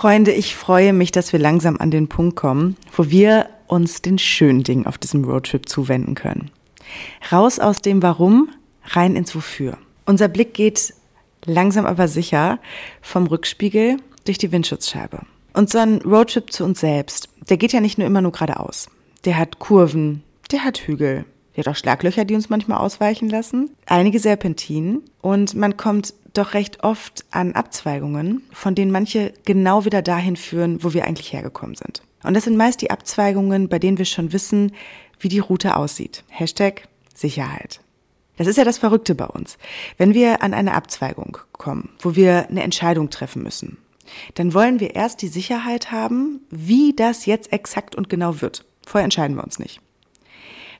Freunde, ich freue mich, dass wir langsam an den Punkt kommen, wo wir uns den schönen Dingen auf diesem Roadtrip zuwenden können. Raus aus dem Warum, rein ins Wofür. Unser Blick geht langsam aber sicher vom Rückspiegel durch die Windschutzscheibe. Und so ein Roadtrip zu uns selbst, der geht ja nicht nur immer nur geradeaus. Der hat Kurven, der hat Hügel, der hat auch Schlaglöcher, die uns manchmal ausweichen lassen, einige Serpentinen und man kommt doch recht oft an Abzweigungen, von denen manche genau wieder dahin führen, wo wir eigentlich hergekommen sind. Und das sind meist die Abzweigungen, bei denen wir schon wissen, wie die Route aussieht. Hashtag Sicherheit. Das ist ja das Verrückte bei uns. Wenn wir an eine Abzweigung kommen, wo wir eine Entscheidung treffen müssen, dann wollen wir erst die Sicherheit haben, wie das jetzt exakt und genau wird. Vorher entscheiden wir uns nicht.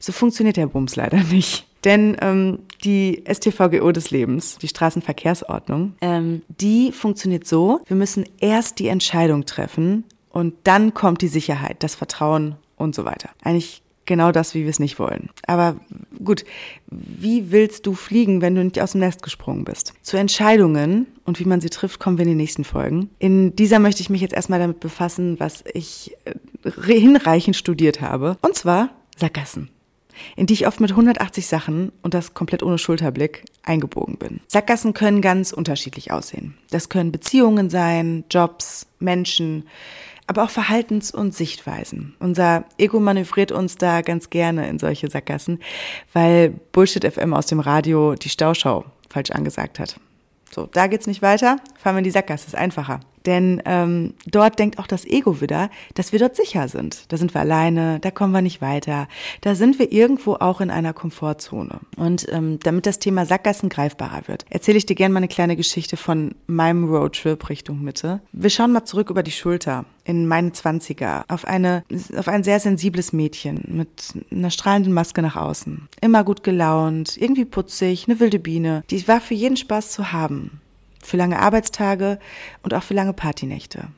So funktioniert der Bums leider nicht. Denn ähm, die STVGO des Lebens, die Straßenverkehrsordnung, ähm, die funktioniert so, wir müssen erst die Entscheidung treffen und dann kommt die Sicherheit, das Vertrauen und so weiter. Eigentlich genau das, wie wir es nicht wollen. Aber gut, wie willst du fliegen, wenn du nicht aus dem Nest gesprungen bist? Zu Entscheidungen und wie man sie trifft, kommen wir in den nächsten Folgen. In dieser möchte ich mich jetzt erstmal damit befassen, was ich äh, hinreichend studiert habe. Und zwar Sackgassen in die ich oft mit 180 Sachen und das komplett ohne Schulterblick eingebogen bin. Sackgassen können ganz unterschiedlich aussehen. Das können Beziehungen sein, Jobs, Menschen, aber auch Verhaltens- und Sichtweisen. Unser Ego manövriert uns da ganz gerne in solche Sackgassen, weil Bullshit FM aus dem Radio die Stauschau falsch angesagt hat. So, da geht's nicht weiter, fahren wir in die Sackgasse, ist einfacher. Denn ähm, dort denkt auch das Ego wieder, dass wir dort sicher sind. Da sind wir alleine, da kommen wir nicht weiter. Da sind wir irgendwo auch in einer Komfortzone. Und ähm, damit das Thema Sackgassen greifbarer wird, erzähle ich dir gerne mal eine kleine Geschichte von meinem Roadtrip Richtung Mitte. Wir schauen mal zurück über die Schulter in meine Zwanziger auf eine auf ein sehr sensibles Mädchen mit einer strahlenden Maske nach außen. Immer gut gelaunt, irgendwie putzig, eine wilde Biene. Die war für jeden Spaß zu haben für lange Arbeitstage und auch für lange Partynächte.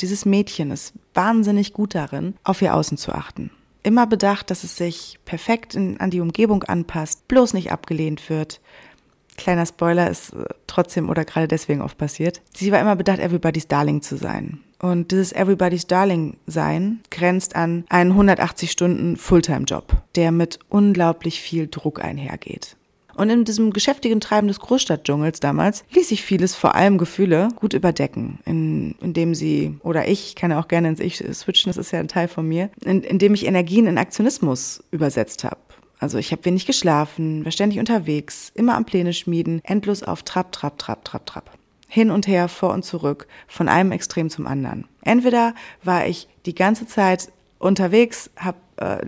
Dieses Mädchen ist wahnsinnig gut darin, auf ihr Außen zu achten. Immer bedacht, dass es sich perfekt in, an die Umgebung anpasst, bloß nicht abgelehnt wird. Kleiner Spoiler ist äh, trotzdem oder gerade deswegen oft passiert. Sie war immer bedacht, Everybody's Darling zu sein. Und dieses Everybody's Darling sein grenzt an einen 180 Stunden Fulltime-Job, der mit unglaublich viel Druck einhergeht. Und in diesem geschäftigen Treiben des Großstadtdschungels damals ließ sich vieles, vor allem Gefühle, gut überdecken, in, indem sie, oder ich, kann ja auch gerne ins Ich switchen, das ist ja ein Teil von mir, in, indem ich Energien in Aktionismus übersetzt habe. Also ich habe wenig geschlafen, war ständig unterwegs, immer am Pläne schmieden, endlos auf Trab, Trab, Trab, Trab, Trab. Hin und her, vor und zurück, von einem Extrem zum anderen. Entweder war ich die ganze Zeit unterwegs, habe äh,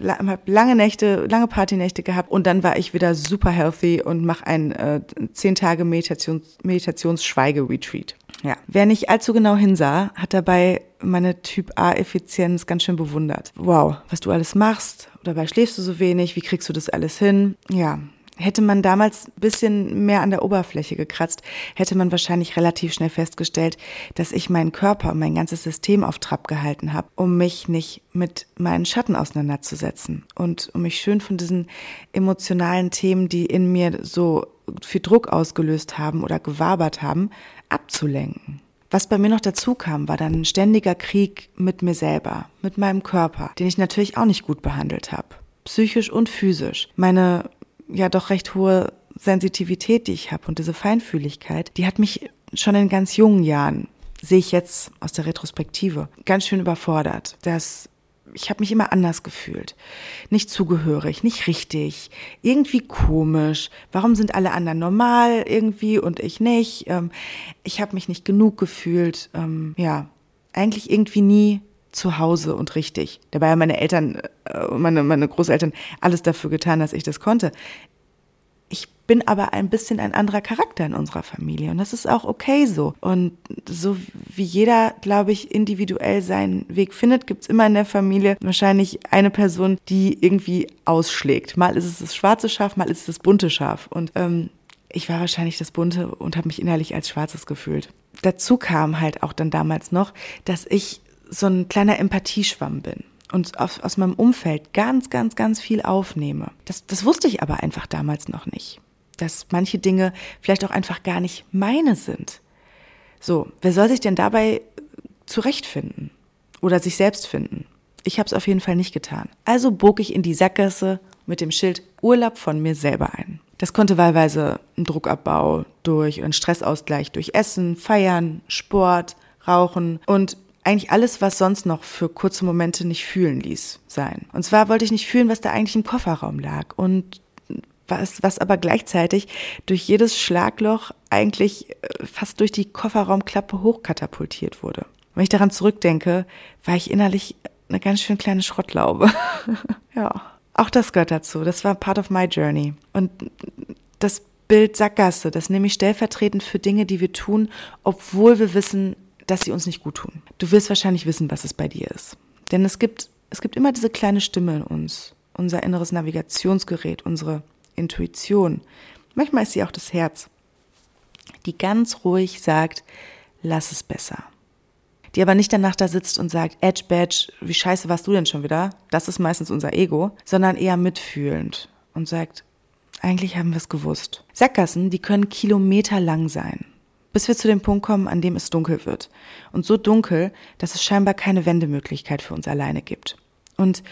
lange Nächte, lange Partynächte gehabt und dann war ich wieder super healthy und mache ein äh, zehn Tage Meditations, Meditationsschweige-Retreat. Ja. Wer nicht allzu genau hinsah, hat dabei meine Typ A-Effizienz ganz schön bewundert. Wow, was du alles machst, dabei schläfst du so wenig, wie kriegst du das alles hin? Ja, Hätte man damals ein bisschen mehr an der Oberfläche gekratzt, hätte man wahrscheinlich relativ schnell festgestellt, dass ich meinen Körper, mein ganzes System auf Trab gehalten habe, um mich nicht mit meinen Schatten auseinanderzusetzen und um mich schön von diesen emotionalen Themen, die in mir so viel Druck ausgelöst haben oder gewabert haben, abzulenken. Was bei mir noch dazu kam, war dann ein ständiger Krieg mit mir selber, mit meinem Körper, den ich natürlich auch nicht gut behandelt habe. Psychisch und physisch. Meine ja doch recht hohe Sensitivität, die ich habe und diese Feinfühligkeit, die hat mich schon in ganz jungen Jahren, sehe ich jetzt aus der Retrospektive, ganz schön überfordert. Das ich habe mich immer anders gefühlt. Nicht zugehörig, nicht richtig, irgendwie komisch. Warum sind alle anderen normal irgendwie und ich nicht? Ähm, ich habe mich nicht genug gefühlt. Ähm, ja, eigentlich irgendwie nie zu Hause und richtig. Dabei haben meine Eltern, äh, meine, meine Großeltern alles dafür getan, dass ich das konnte. Ich bin aber ein bisschen ein anderer Charakter in unserer Familie und das ist auch okay so. Und so wie jeder, glaube ich, individuell seinen Weg findet, gibt's immer in der Familie wahrscheinlich eine Person, die irgendwie ausschlägt. Mal ist es das schwarze Schaf, mal ist es das bunte Schaf. Und ähm, ich war wahrscheinlich das bunte und habe mich innerlich als schwarzes gefühlt. Dazu kam halt auch dann damals noch, dass ich so ein kleiner Empathieschwamm bin und aus, aus meinem Umfeld ganz, ganz, ganz viel aufnehme. Das, das wusste ich aber einfach damals noch nicht. Dass manche Dinge vielleicht auch einfach gar nicht meine sind. So, wer soll sich denn dabei zurechtfinden oder sich selbst finden. Ich habe es auf jeden Fall nicht getan. Also bog ich in die Sackgasse mit dem Schild Urlaub von mir selber ein. Das konnte wahlweise ein Druckabbau durch einen Stressausgleich durch Essen, Feiern, Sport, Rauchen und eigentlich alles, was sonst noch für kurze Momente nicht fühlen ließ, sein. Und zwar wollte ich nicht fühlen, was da eigentlich im Kofferraum lag und was, was aber gleichzeitig durch jedes Schlagloch eigentlich äh, fast durch die Kofferraumklappe hochkatapultiert wurde. Wenn ich daran zurückdenke, war ich innerlich eine ganz schön kleine Schrottlaube. ja, auch das gehört dazu. Das war part of my journey. Und das Bild Sackgasse, das nehme ich stellvertretend für Dinge, die wir tun, obwohl wir wissen, dass sie uns nicht gut tun. Du wirst wahrscheinlich wissen, was es bei dir ist. Denn es gibt, es gibt immer diese kleine Stimme in uns, unser inneres Navigationsgerät, unsere Intuition. Manchmal ist sie auch das Herz, die ganz ruhig sagt, lass es besser. Die aber nicht danach da sitzt und sagt, Edge Badge, wie scheiße warst du denn schon wieder? Das ist meistens unser Ego, sondern eher mitfühlend und sagt, eigentlich haben wir es gewusst. Sackgassen, die können kilometerlang sein bis wir zu dem Punkt kommen, an dem es dunkel wird. Und so dunkel, dass es scheinbar keine Wendemöglichkeit für uns alleine gibt. Und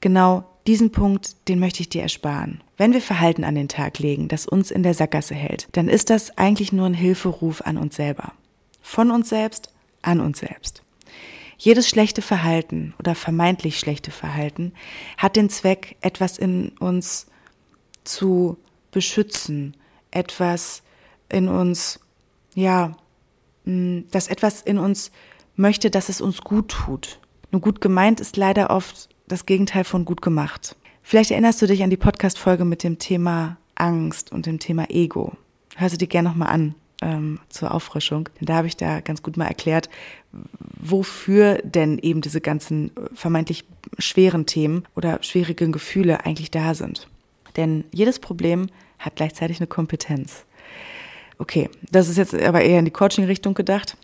genau diesen Punkt, den möchte ich dir ersparen. Wenn wir Verhalten an den Tag legen, das uns in der Sackgasse hält, dann ist das eigentlich nur ein Hilferuf an uns selber. Von uns selbst an uns selbst. Jedes schlechte Verhalten oder vermeintlich schlechte Verhalten hat den Zweck, etwas in uns zu beschützen, etwas in uns ja, mm, dass etwas in uns möchte, dass es uns gut tut. Nur gut gemeint ist leider oft das Gegenteil von gut gemacht. Vielleicht erinnerst du dich an die Podcast-Folge mit dem Thema Angst und dem Thema Ego. Hör sie dir gerne nochmal an ähm, zur Auffrischung. Denn da habe ich da ganz gut mal erklärt, wofür denn eben diese ganzen äh, vermeintlich schweren Themen oder schwierigen Gefühle eigentlich da sind. Denn jedes Problem hat gleichzeitig eine Kompetenz. Okay, das ist jetzt aber eher in die Coaching-Richtung gedacht.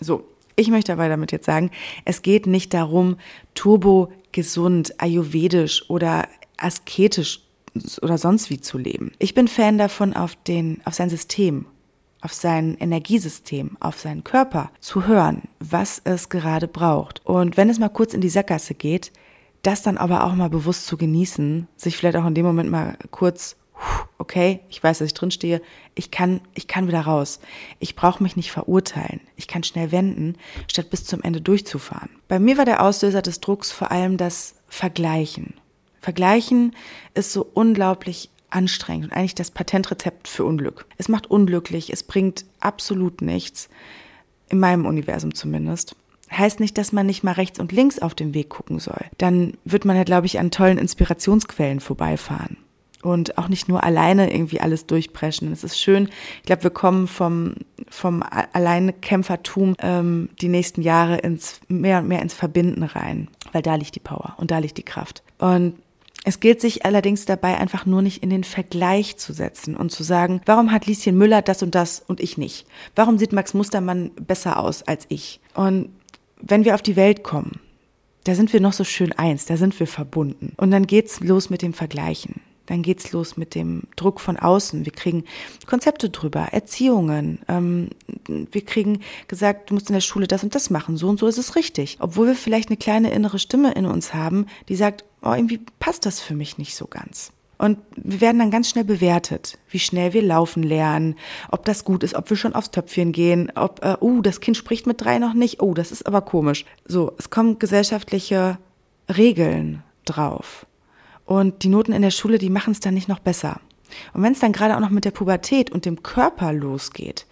So, ich möchte aber damit jetzt sagen, es geht nicht darum, turbo gesund, ayurvedisch oder asketisch oder sonst wie zu leben. Ich bin Fan davon, auf den, auf sein System, auf sein Energiesystem, auf seinen Körper zu hören, was es gerade braucht. Und wenn es mal kurz in die Sackgasse geht, das dann aber auch mal bewusst zu genießen, sich vielleicht auch in dem Moment mal kurz okay, ich weiß, dass ich drin stehe, ich kann, ich kann wieder raus. Ich brauche mich nicht verurteilen. Ich kann schnell wenden, statt bis zum Ende durchzufahren. Bei mir war der Auslöser des Drucks vor allem das Vergleichen. Vergleichen ist so unglaublich anstrengend und eigentlich das Patentrezept für Unglück. Es macht unglücklich, es bringt absolut nichts, in meinem Universum zumindest. Heißt nicht, dass man nicht mal rechts und links auf dem Weg gucken soll. Dann wird man ja, glaube ich, an tollen Inspirationsquellen vorbeifahren und auch nicht nur alleine irgendwie alles durchpreschen. Es ist schön. Ich glaube, wir kommen vom, vom Alleinkämpfertum ähm, die nächsten Jahre ins mehr und mehr ins Verbinden rein, weil da liegt die Power und da liegt die Kraft. Und es gilt sich allerdings dabei einfach nur nicht in den Vergleich zu setzen und zu sagen, warum hat Lieschen Müller das und das und ich nicht? Warum sieht Max Mustermann besser aus als ich? Und wenn wir auf die Welt kommen, da sind wir noch so schön eins, da sind wir verbunden. Und dann geht's los mit dem Vergleichen. Dann geht's los mit dem Druck von außen. Wir kriegen Konzepte drüber, Erziehungen. Ähm, wir kriegen gesagt, du musst in der Schule das und das machen. So und so ist es richtig. Obwohl wir vielleicht eine kleine innere Stimme in uns haben, die sagt, oh, irgendwie passt das für mich nicht so ganz. Und wir werden dann ganz schnell bewertet, wie schnell wir laufen lernen, ob das gut ist, ob wir schon aufs Töpfchen gehen, ob, äh, uh, das Kind spricht mit drei noch nicht, oh, das ist aber komisch. So, es kommen gesellschaftliche Regeln drauf. Und die Noten in der Schule, die machen es dann nicht noch besser. Und wenn es dann gerade auch noch mit der Pubertät und dem Körper losgeht,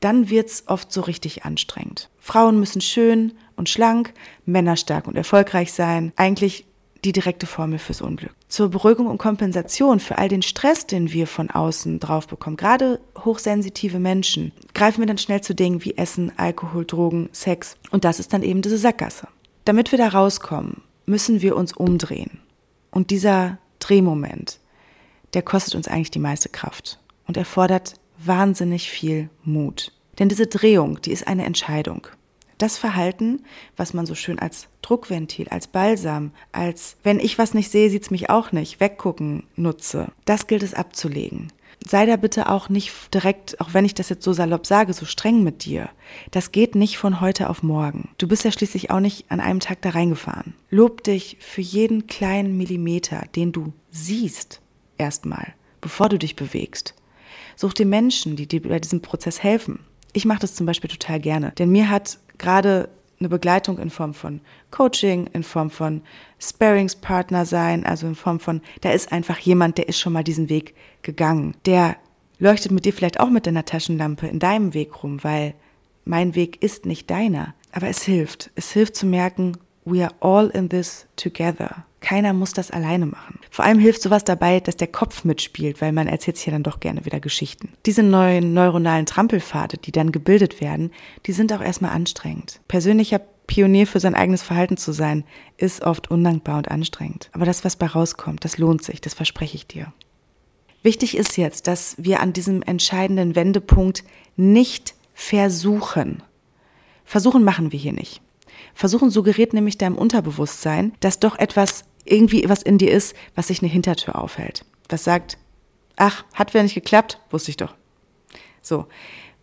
dann wird's oft so richtig anstrengend. Frauen müssen schön und schlank, Männer stark und erfolgreich sein. Eigentlich die direkte Formel fürs Unglück. Zur Beruhigung und Kompensation für all den Stress, den wir von außen drauf bekommen, gerade hochsensitive Menschen, greifen wir dann schnell zu Dingen wie Essen, Alkohol, Drogen, Sex. Und das ist dann eben diese Sackgasse. Damit wir da rauskommen, müssen wir uns umdrehen. Und dieser Drehmoment, der kostet uns eigentlich die meiste Kraft und erfordert wahnsinnig viel Mut. Denn diese Drehung, die ist eine Entscheidung. Das Verhalten, was man so schön als Druckventil, als Balsam, als wenn ich was nicht sehe, sieht's mich auch nicht, weggucken nutze, das gilt es abzulegen. Sei da bitte auch nicht direkt, auch wenn ich das jetzt so salopp sage, so streng mit dir. Das geht nicht von heute auf morgen. Du bist ja schließlich auch nicht an einem Tag da reingefahren. Lob dich für jeden kleinen Millimeter, den du siehst, erstmal, bevor du dich bewegst. Such dir Menschen, die dir bei diesem Prozess helfen. Ich mache das zum Beispiel total gerne, denn mir hat gerade eine Begleitung in Form von Coaching, in Form von Sparingspartner sein, also in Form von, da ist einfach jemand, der ist schon mal diesen Weg gegangen. Der leuchtet mit dir vielleicht auch mit deiner Taschenlampe in deinem Weg rum, weil mein Weg ist nicht deiner. Aber es hilft. Es hilft zu merken, we are all in this together. Keiner muss das alleine machen. Vor allem hilft sowas dabei, dass der Kopf mitspielt, weil man erzählt sich ja dann doch gerne wieder Geschichten. Diese neuen neuronalen Trampelpfade, die dann gebildet werden, die sind auch erstmal anstrengend. Persönlicher Pionier für sein eigenes Verhalten zu sein, ist oft undankbar und anstrengend. Aber das, was bei rauskommt, das lohnt sich, das verspreche ich dir. Wichtig ist jetzt, dass wir an diesem entscheidenden Wendepunkt nicht versuchen. Versuchen machen wir hier nicht. Versuchen suggeriert nämlich deinem Unterbewusstsein, dass doch etwas irgendwie was in dir ist, was sich eine Hintertür aufhält. Was sagt, ach, hat wieder nicht geklappt, wusste ich doch. So,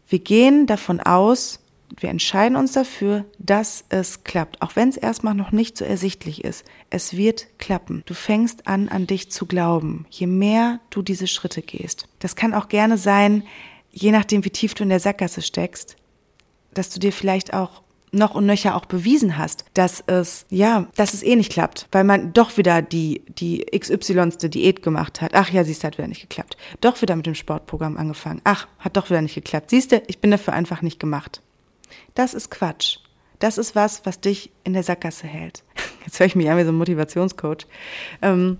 wir gehen davon aus, wir entscheiden uns dafür, dass es klappt, auch wenn es erstmal noch nicht so ersichtlich ist. Es wird klappen. Du fängst an, an dich zu glauben, je mehr du diese Schritte gehst. Das kann auch gerne sein, je nachdem, wie tief du in der Sackgasse steckst, dass du dir vielleicht auch noch und nöcher auch bewiesen hast, dass es, ja, dass es eh nicht klappt, weil man doch wieder die, die XY-ste Diät gemacht hat. Ach ja, siehst du, hat wieder nicht geklappt. Doch wieder mit dem Sportprogramm angefangen. Ach, hat doch wieder nicht geklappt. Siehst du, ich bin dafür einfach nicht gemacht. Das ist Quatsch. Das ist was, was dich in der Sackgasse hält. Jetzt höre ich mich an wie so ein Motivationscoach. Ähm,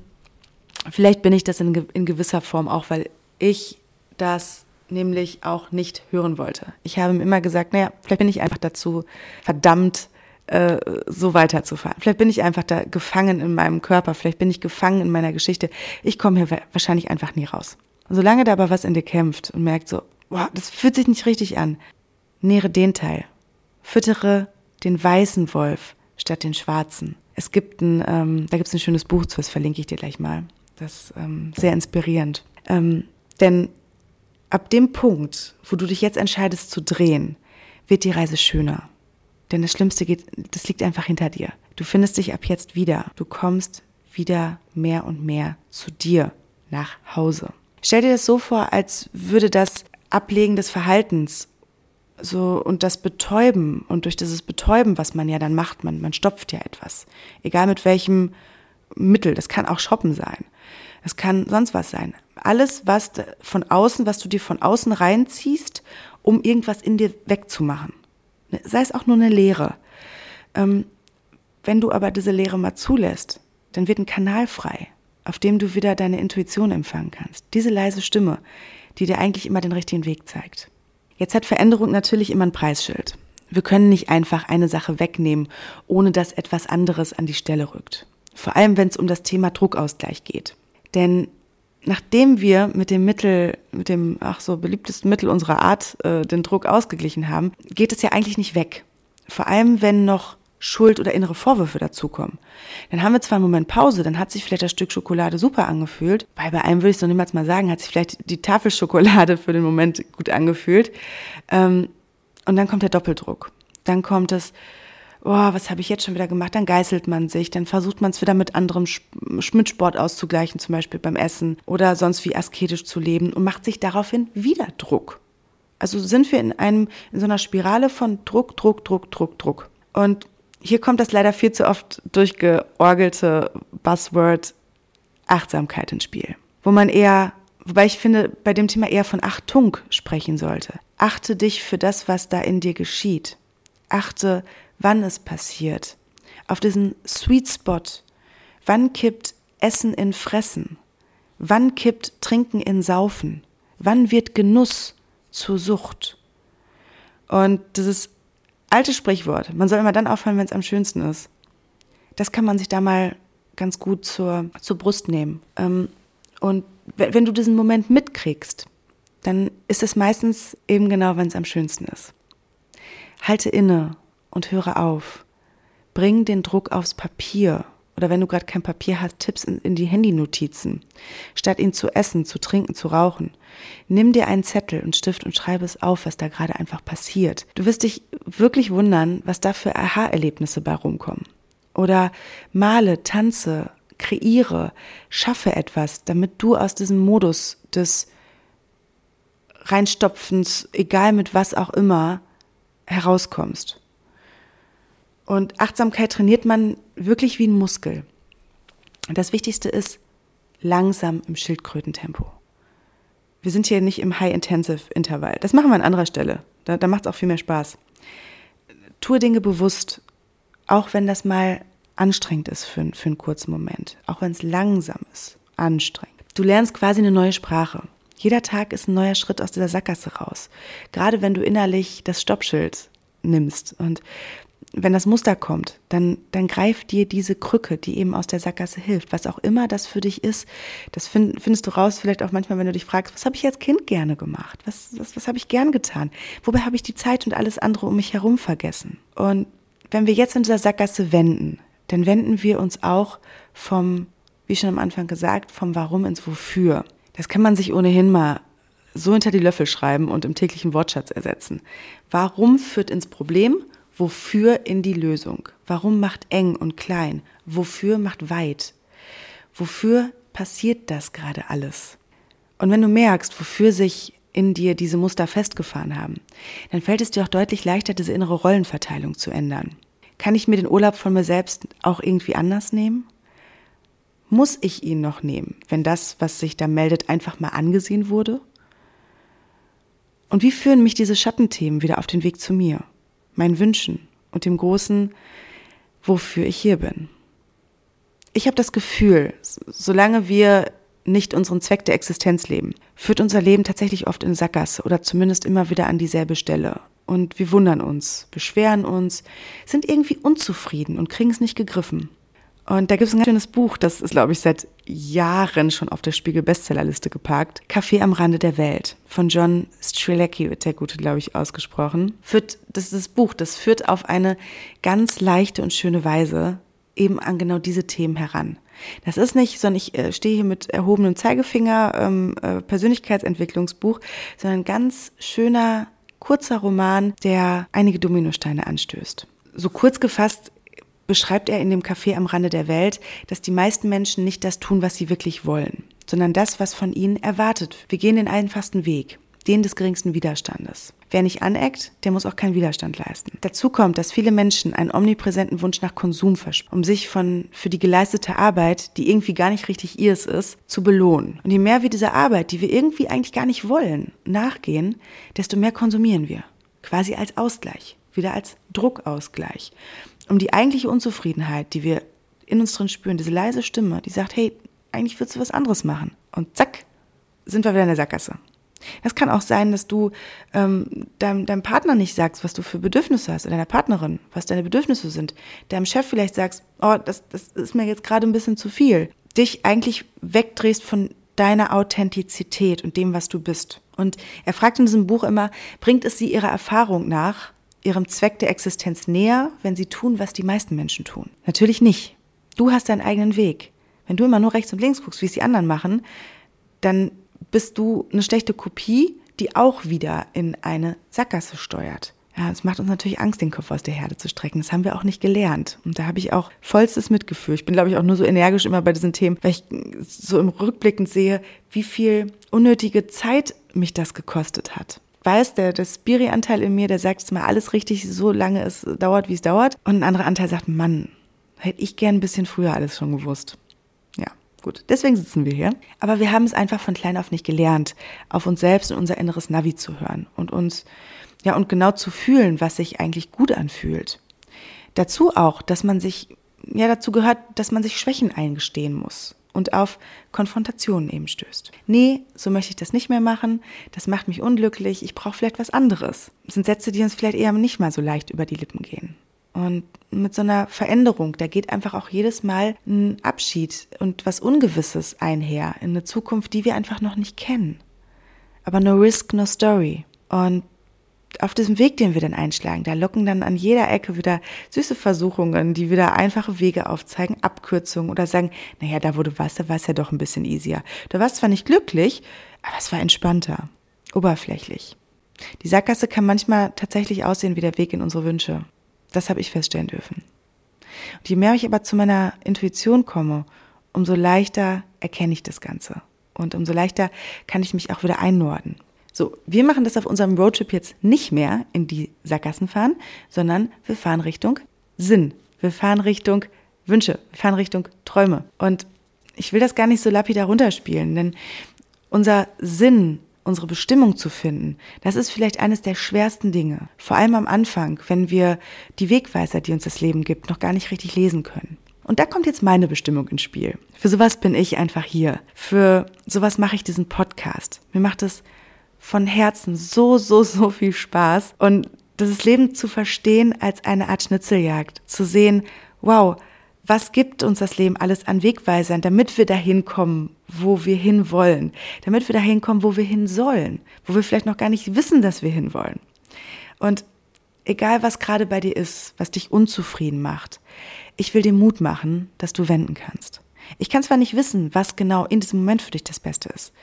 vielleicht bin ich das in, in gewisser Form auch, weil ich das nämlich auch nicht hören wollte. Ich habe ihm immer gesagt, naja, vielleicht bin ich einfach dazu verdammt, äh, so weiterzufahren. Vielleicht bin ich einfach da gefangen in meinem Körper, vielleicht bin ich gefangen in meiner Geschichte. Ich komme hier wahrscheinlich einfach nie raus. Und solange da aber was in dir kämpft und merkt so, wow, das fühlt sich nicht richtig an, nähere den Teil. Füttere den weißen Wolf statt den schwarzen. Es gibt ein, ähm, da gibt es ein schönes Buch zu, das verlinke ich dir gleich mal. Das ist ähm, sehr inspirierend. Ähm, denn Ab dem Punkt, wo du dich jetzt entscheidest zu drehen, wird die Reise schöner. Denn das Schlimmste geht, das liegt einfach hinter dir. Du findest dich ab jetzt wieder. Du kommst wieder mehr und mehr zu dir nach Hause. Stell dir das so vor, als würde das Ablegen des Verhaltens so und das Betäuben und durch dieses Betäuben, was man ja dann macht, man, man stopft ja etwas. Egal mit welchem Mittel, das kann auch Shoppen sein. Das kann sonst was sein alles, was von außen, was du dir von außen reinziehst, um irgendwas in dir wegzumachen. Ne, sei es auch nur eine Lehre. Ähm, wenn du aber diese Lehre mal zulässt, dann wird ein Kanal frei, auf dem du wieder deine Intuition empfangen kannst. Diese leise Stimme, die dir eigentlich immer den richtigen Weg zeigt. Jetzt hat Veränderung natürlich immer ein Preisschild. Wir können nicht einfach eine Sache wegnehmen, ohne dass etwas anderes an die Stelle rückt. Vor allem, wenn es um das Thema Druckausgleich geht. Denn nachdem wir mit dem Mittel, mit dem ach so beliebtesten Mittel unserer Art äh, den Druck ausgeglichen haben, geht es ja eigentlich nicht weg. Vor allem, wenn noch Schuld oder innere Vorwürfe dazukommen. Dann haben wir zwar einen Moment Pause, dann hat sich vielleicht das Stück Schokolade super angefühlt, weil bei einem würde ich es noch niemals mal sagen, hat sich vielleicht die Tafelschokolade für den Moment gut angefühlt. Ähm, und dann kommt der Doppeldruck. Dann kommt es, oh, was habe ich jetzt schon wieder gemacht? Dann geißelt man sich, dann versucht man es wieder mit anderem mit Sport auszugleichen, zum Beispiel beim Essen oder sonst wie asketisch zu leben und macht sich daraufhin wieder Druck. Also sind wir in einem, in so einer Spirale von Druck, Druck, Druck, Druck, Druck. Und hier kommt das leider viel zu oft durchgeorgelte Buzzword Achtsamkeit ins Spiel, wo man eher, wobei ich finde, bei dem Thema eher von Achtung sprechen sollte. Achte dich für das, was da in dir geschieht. Achte wann es passiert, auf diesen Sweet Spot, wann kippt Essen in Fressen, wann kippt Trinken in Saufen, wann wird Genuss zur Sucht. Und dieses alte Sprichwort, man soll immer dann aufhören, wenn es am schönsten ist, das kann man sich da mal ganz gut zur, zur Brust nehmen. Ähm, und wenn du diesen Moment mitkriegst, dann ist es meistens eben genau, wenn es am schönsten ist. Halte inne und höre auf. Bring den Druck aufs Papier oder wenn du gerade kein Papier hast, Tipps in, in die Handynotizen. Statt ihn zu essen, zu trinken, zu rauchen. Nimm dir einen Zettel und Stift und schreibe es auf, was da gerade einfach passiert. Du wirst dich wirklich wundern, was da für Aha-Erlebnisse bei rumkommen. Oder male, tanze, kreiere, schaffe etwas, damit du aus diesem Modus des Reinstopfens, egal mit was auch immer, herauskommst. Und Achtsamkeit trainiert man wirklich wie ein Muskel. Und das Wichtigste ist langsam im Schildkrötentempo. Wir sind hier nicht im High-Intensive-Intervall. Das machen wir an anderer Stelle. Da, da macht es auch viel mehr Spaß. Tue Dinge bewusst, auch wenn das mal anstrengend ist für, für einen kurzen Moment. Auch wenn es langsam ist, anstrengend. Du lernst quasi eine neue Sprache. Jeder Tag ist ein neuer Schritt aus dieser Sackgasse raus. Gerade wenn du innerlich das Stoppschild nimmst und wenn das Muster kommt, dann, dann greift dir diese Krücke, die eben aus der Sackgasse hilft. Was auch immer das für dich ist, das find, findest du raus, vielleicht auch manchmal, wenn du dich fragst, was habe ich als Kind gerne gemacht? Was, was, was habe ich gern getan? Wobei habe ich die Zeit und alles andere um mich herum vergessen? Und wenn wir jetzt in dieser Sackgasse wenden, dann wenden wir uns auch vom, wie schon am Anfang gesagt, vom Warum ins Wofür. Das kann man sich ohnehin mal so hinter die Löffel schreiben und im täglichen Wortschatz ersetzen. Warum führt ins Problem Wofür in die Lösung? Warum macht eng und klein? Wofür macht weit? Wofür passiert das gerade alles? Und wenn du merkst, wofür sich in dir diese Muster festgefahren haben, dann fällt es dir auch deutlich leichter, diese innere Rollenverteilung zu ändern. Kann ich mir den Urlaub von mir selbst auch irgendwie anders nehmen? Muss ich ihn noch nehmen, wenn das, was sich da meldet, einfach mal angesehen wurde? Und wie führen mich diese Schattenthemen wieder auf den Weg zu mir? Meinen Wünschen und dem Großen, wofür ich hier bin. Ich habe das Gefühl, solange wir nicht unseren Zweck der Existenz leben, führt unser Leben tatsächlich oft in Sackgasse oder zumindest immer wieder an dieselbe Stelle. Und wir wundern uns, beschweren uns, sind irgendwie unzufrieden und kriegen es nicht gegriffen. Und da gibt es ein ganz schönes Buch, das ist, glaube ich, seit Jahren schon auf der Spiegel-Bestsellerliste geparkt. Kaffee am Rande der Welt von John Strilecki wird der Gute, glaube ich, ausgesprochen. Führt, das ist das Buch, das führt auf eine ganz leichte und schöne Weise eben an genau diese Themen heran. Das ist nicht, sondern ich äh, stehe hier mit erhobenem Zeigefinger, ähm, äh, Persönlichkeitsentwicklungsbuch, sondern ein ganz schöner, kurzer Roman, der einige Dominosteine anstößt. So kurz gefasst beschreibt er in dem Café am Rande der Welt, dass die meisten Menschen nicht das tun, was sie wirklich wollen, sondern das, was von ihnen erwartet. Wir gehen den einfachsten Weg, den des geringsten Widerstandes. Wer nicht aneckt, der muss auch keinen Widerstand leisten. Dazu kommt, dass viele Menschen einen omnipräsenten Wunsch nach Konsum verspüren, um sich von, für die geleistete Arbeit, die irgendwie gar nicht richtig ihrs ist, zu belohnen. Und je mehr wir dieser Arbeit, die wir irgendwie eigentlich gar nicht wollen, nachgehen, desto mehr konsumieren wir. Quasi als Ausgleich. Wieder als Druckausgleich um die eigentliche Unzufriedenheit, die wir in uns drin spüren, diese leise Stimme, die sagt, hey, eigentlich würdest du was anderes machen. Und zack, sind wir wieder in der Sackgasse. Das kann auch sein, dass du ähm, deinem, deinem Partner nicht sagst, was du für Bedürfnisse hast, oder deiner Partnerin, was deine Bedürfnisse sind. Deinem Chef vielleicht sagst, oh, das, das ist mir jetzt gerade ein bisschen zu viel. Dich eigentlich wegdrehst von deiner Authentizität und dem, was du bist. Und er fragt in diesem Buch immer, bringt es sie ihrer Erfahrung nach, ihrem Zweck der Existenz näher, wenn sie tun, was die meisten Menschen tun? Natürlich nicht. Du hast deinen eigenen Weg. Wenn du immer nur rechts und links guckst, wie es die anderen machen, dann bist du eine schlechte Kopie, die auch wieder in eine Sackgasse steuert. Ja, es macht uns natürlich Angst, den Kopf aus der Herde zu strecken. Das haben wir auch nicht gelernt. Und da habe ich auch vollstes Mitgefühl. Ich bin, glaube ich, auch nur so energisch immer bei diesen Themen, weil ich so im Rückblickend sehe, wie viel unnötige Zeit mich das gekostet hat weiß, der, der Spiri-Anteil in mir, der sagt jetzt mal alles richtig, so lange es dauert, wie es dauert. Und ein anderer Anteil sagt, Mann, hätte ich gern ein bisschen früher alles schon gewusst. Ja, gut. Deswegen sitzen wir hier. Aber wir haben es einfach von klein auf nicht gelernt, auf uns selbst und unser inneres Navi zu hören und uns, ja, und genau zu fühlen, was sich eigentlich gut anfühlt. Dazu auch, dass man sich, ja, dazu gehört, dass man sich Schwächen eingestehen muss und auf Konfrontationen eben stößt. Nee, so möchte ich das nicht mehr machen, das macht mich unglücklich, ich brauche vielleicht was anderes. Das sind Sätze, die uns vielleicht eher nicht mal so leicht über die Lippen gehen. Und mit so einer Veränderung, da geht einfach auch jedes Mal ein Abschied und was Ungewisses einher in eine Zukunft, die wir einfach noch nicht kennen. Aber no risk, no story. Und auf diesem Weg, den wir dann einschlagen, da locken dann an jeder Ecke wieder süße Versuchungen, die wieder einfache Wege aufzeigen, Abkürzungen oder sagen, naja, da wo du warst, da war es ja doch ein bisschen easier. Du warst zwar nicht glücklich, aber es war entspannter, oberflächlich. Die Sackgasse kann manchmal tatsächlich aussehen wie der Weg in unsere Wünsche. Das habe ich feststellen dürfen. Und je mehr ich aber zu meiner Intuition komme, umso leichter erkenne ich das Ganze. Und umso leichter kann ich mich auch wieder einnorden. So, wir machen das auf unserem Roadtrip jetzt nicht mehr in die Sackgassen fahren, sondern wir fahren Richtung Sinn. Wir fahren Richtung Wünsche. Wir fahren Richtung Träume. Und ich will das gar nicht so lapidar runterspielen, denn unser Sinn, unsere Bestimmung zu finden, das ist vielleicht eines der schwersten Dinge. Vor allem am Anfang, wenn wir die Wegweiser, die uns das Leben gibt, noch gar nicht richtig lesen können. Und da kommt jetzt meine Bestimmung ins Spiel. Für sowas bin ich einfach hier. Für sowas mache ich diesen Podcast. Mir macht es von Herzen so, so, so viel Spaß und das Leben zu verstehen als eine Art Schnitzeljagd. Zu sehen, wow, was gibt uns das Leben alles an Wegweisern, damit wir dahin kommen, wo wir hin wollen, damit wir dahin kommen, wo wir hin sollen, wo wir vielleicht noch gar nicht wissen, dass wir hin wollen. Und egal was gerade bei dir ist, was dich unzufrieden macht, ich will dir Mut machen, dass du wenden kannst. Ich kann zwar nicht wissen, was genau in diesem Moment für dich das Beste ist.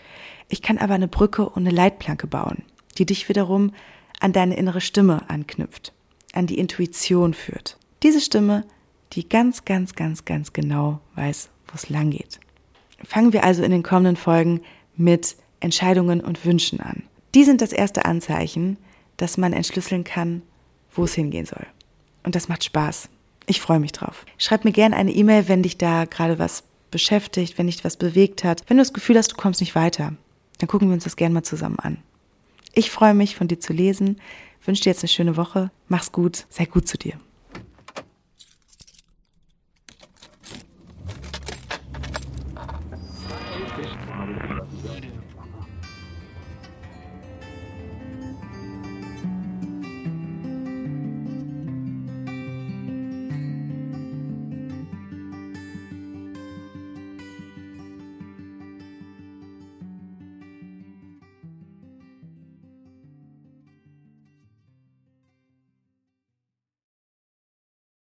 Ich kann aber eine Brücke und eine Leitplanke bauen, die dich wiederum an deine innere Stimme anknüpft, an die Intuition führt. Diese Stimme, die ganz, ganz, ganz, ganz genau weiß, wo es lang geht. Fangen wir also in den kommenden Folgen mit Entscheidungen und Wünschen an. Die sind das erste Anzeichen, dass man entschlüsseln kann, wo es hingehen soll. Und das macht Spaß. Ich freue mich drauf. Schreib mir gerne eine E-Mail, wenn dich da gerade was beschäftigt, wenn dich was bewegt hat, wenn du das Gefühl hast, du kommst nicht weiter dann gucken wir uns das gerne mal zusammen an. Ich freue mich, von dir zu lesen, wünsche dir jetzt eine schöne Woche, mach's gut, sei gut zu dir.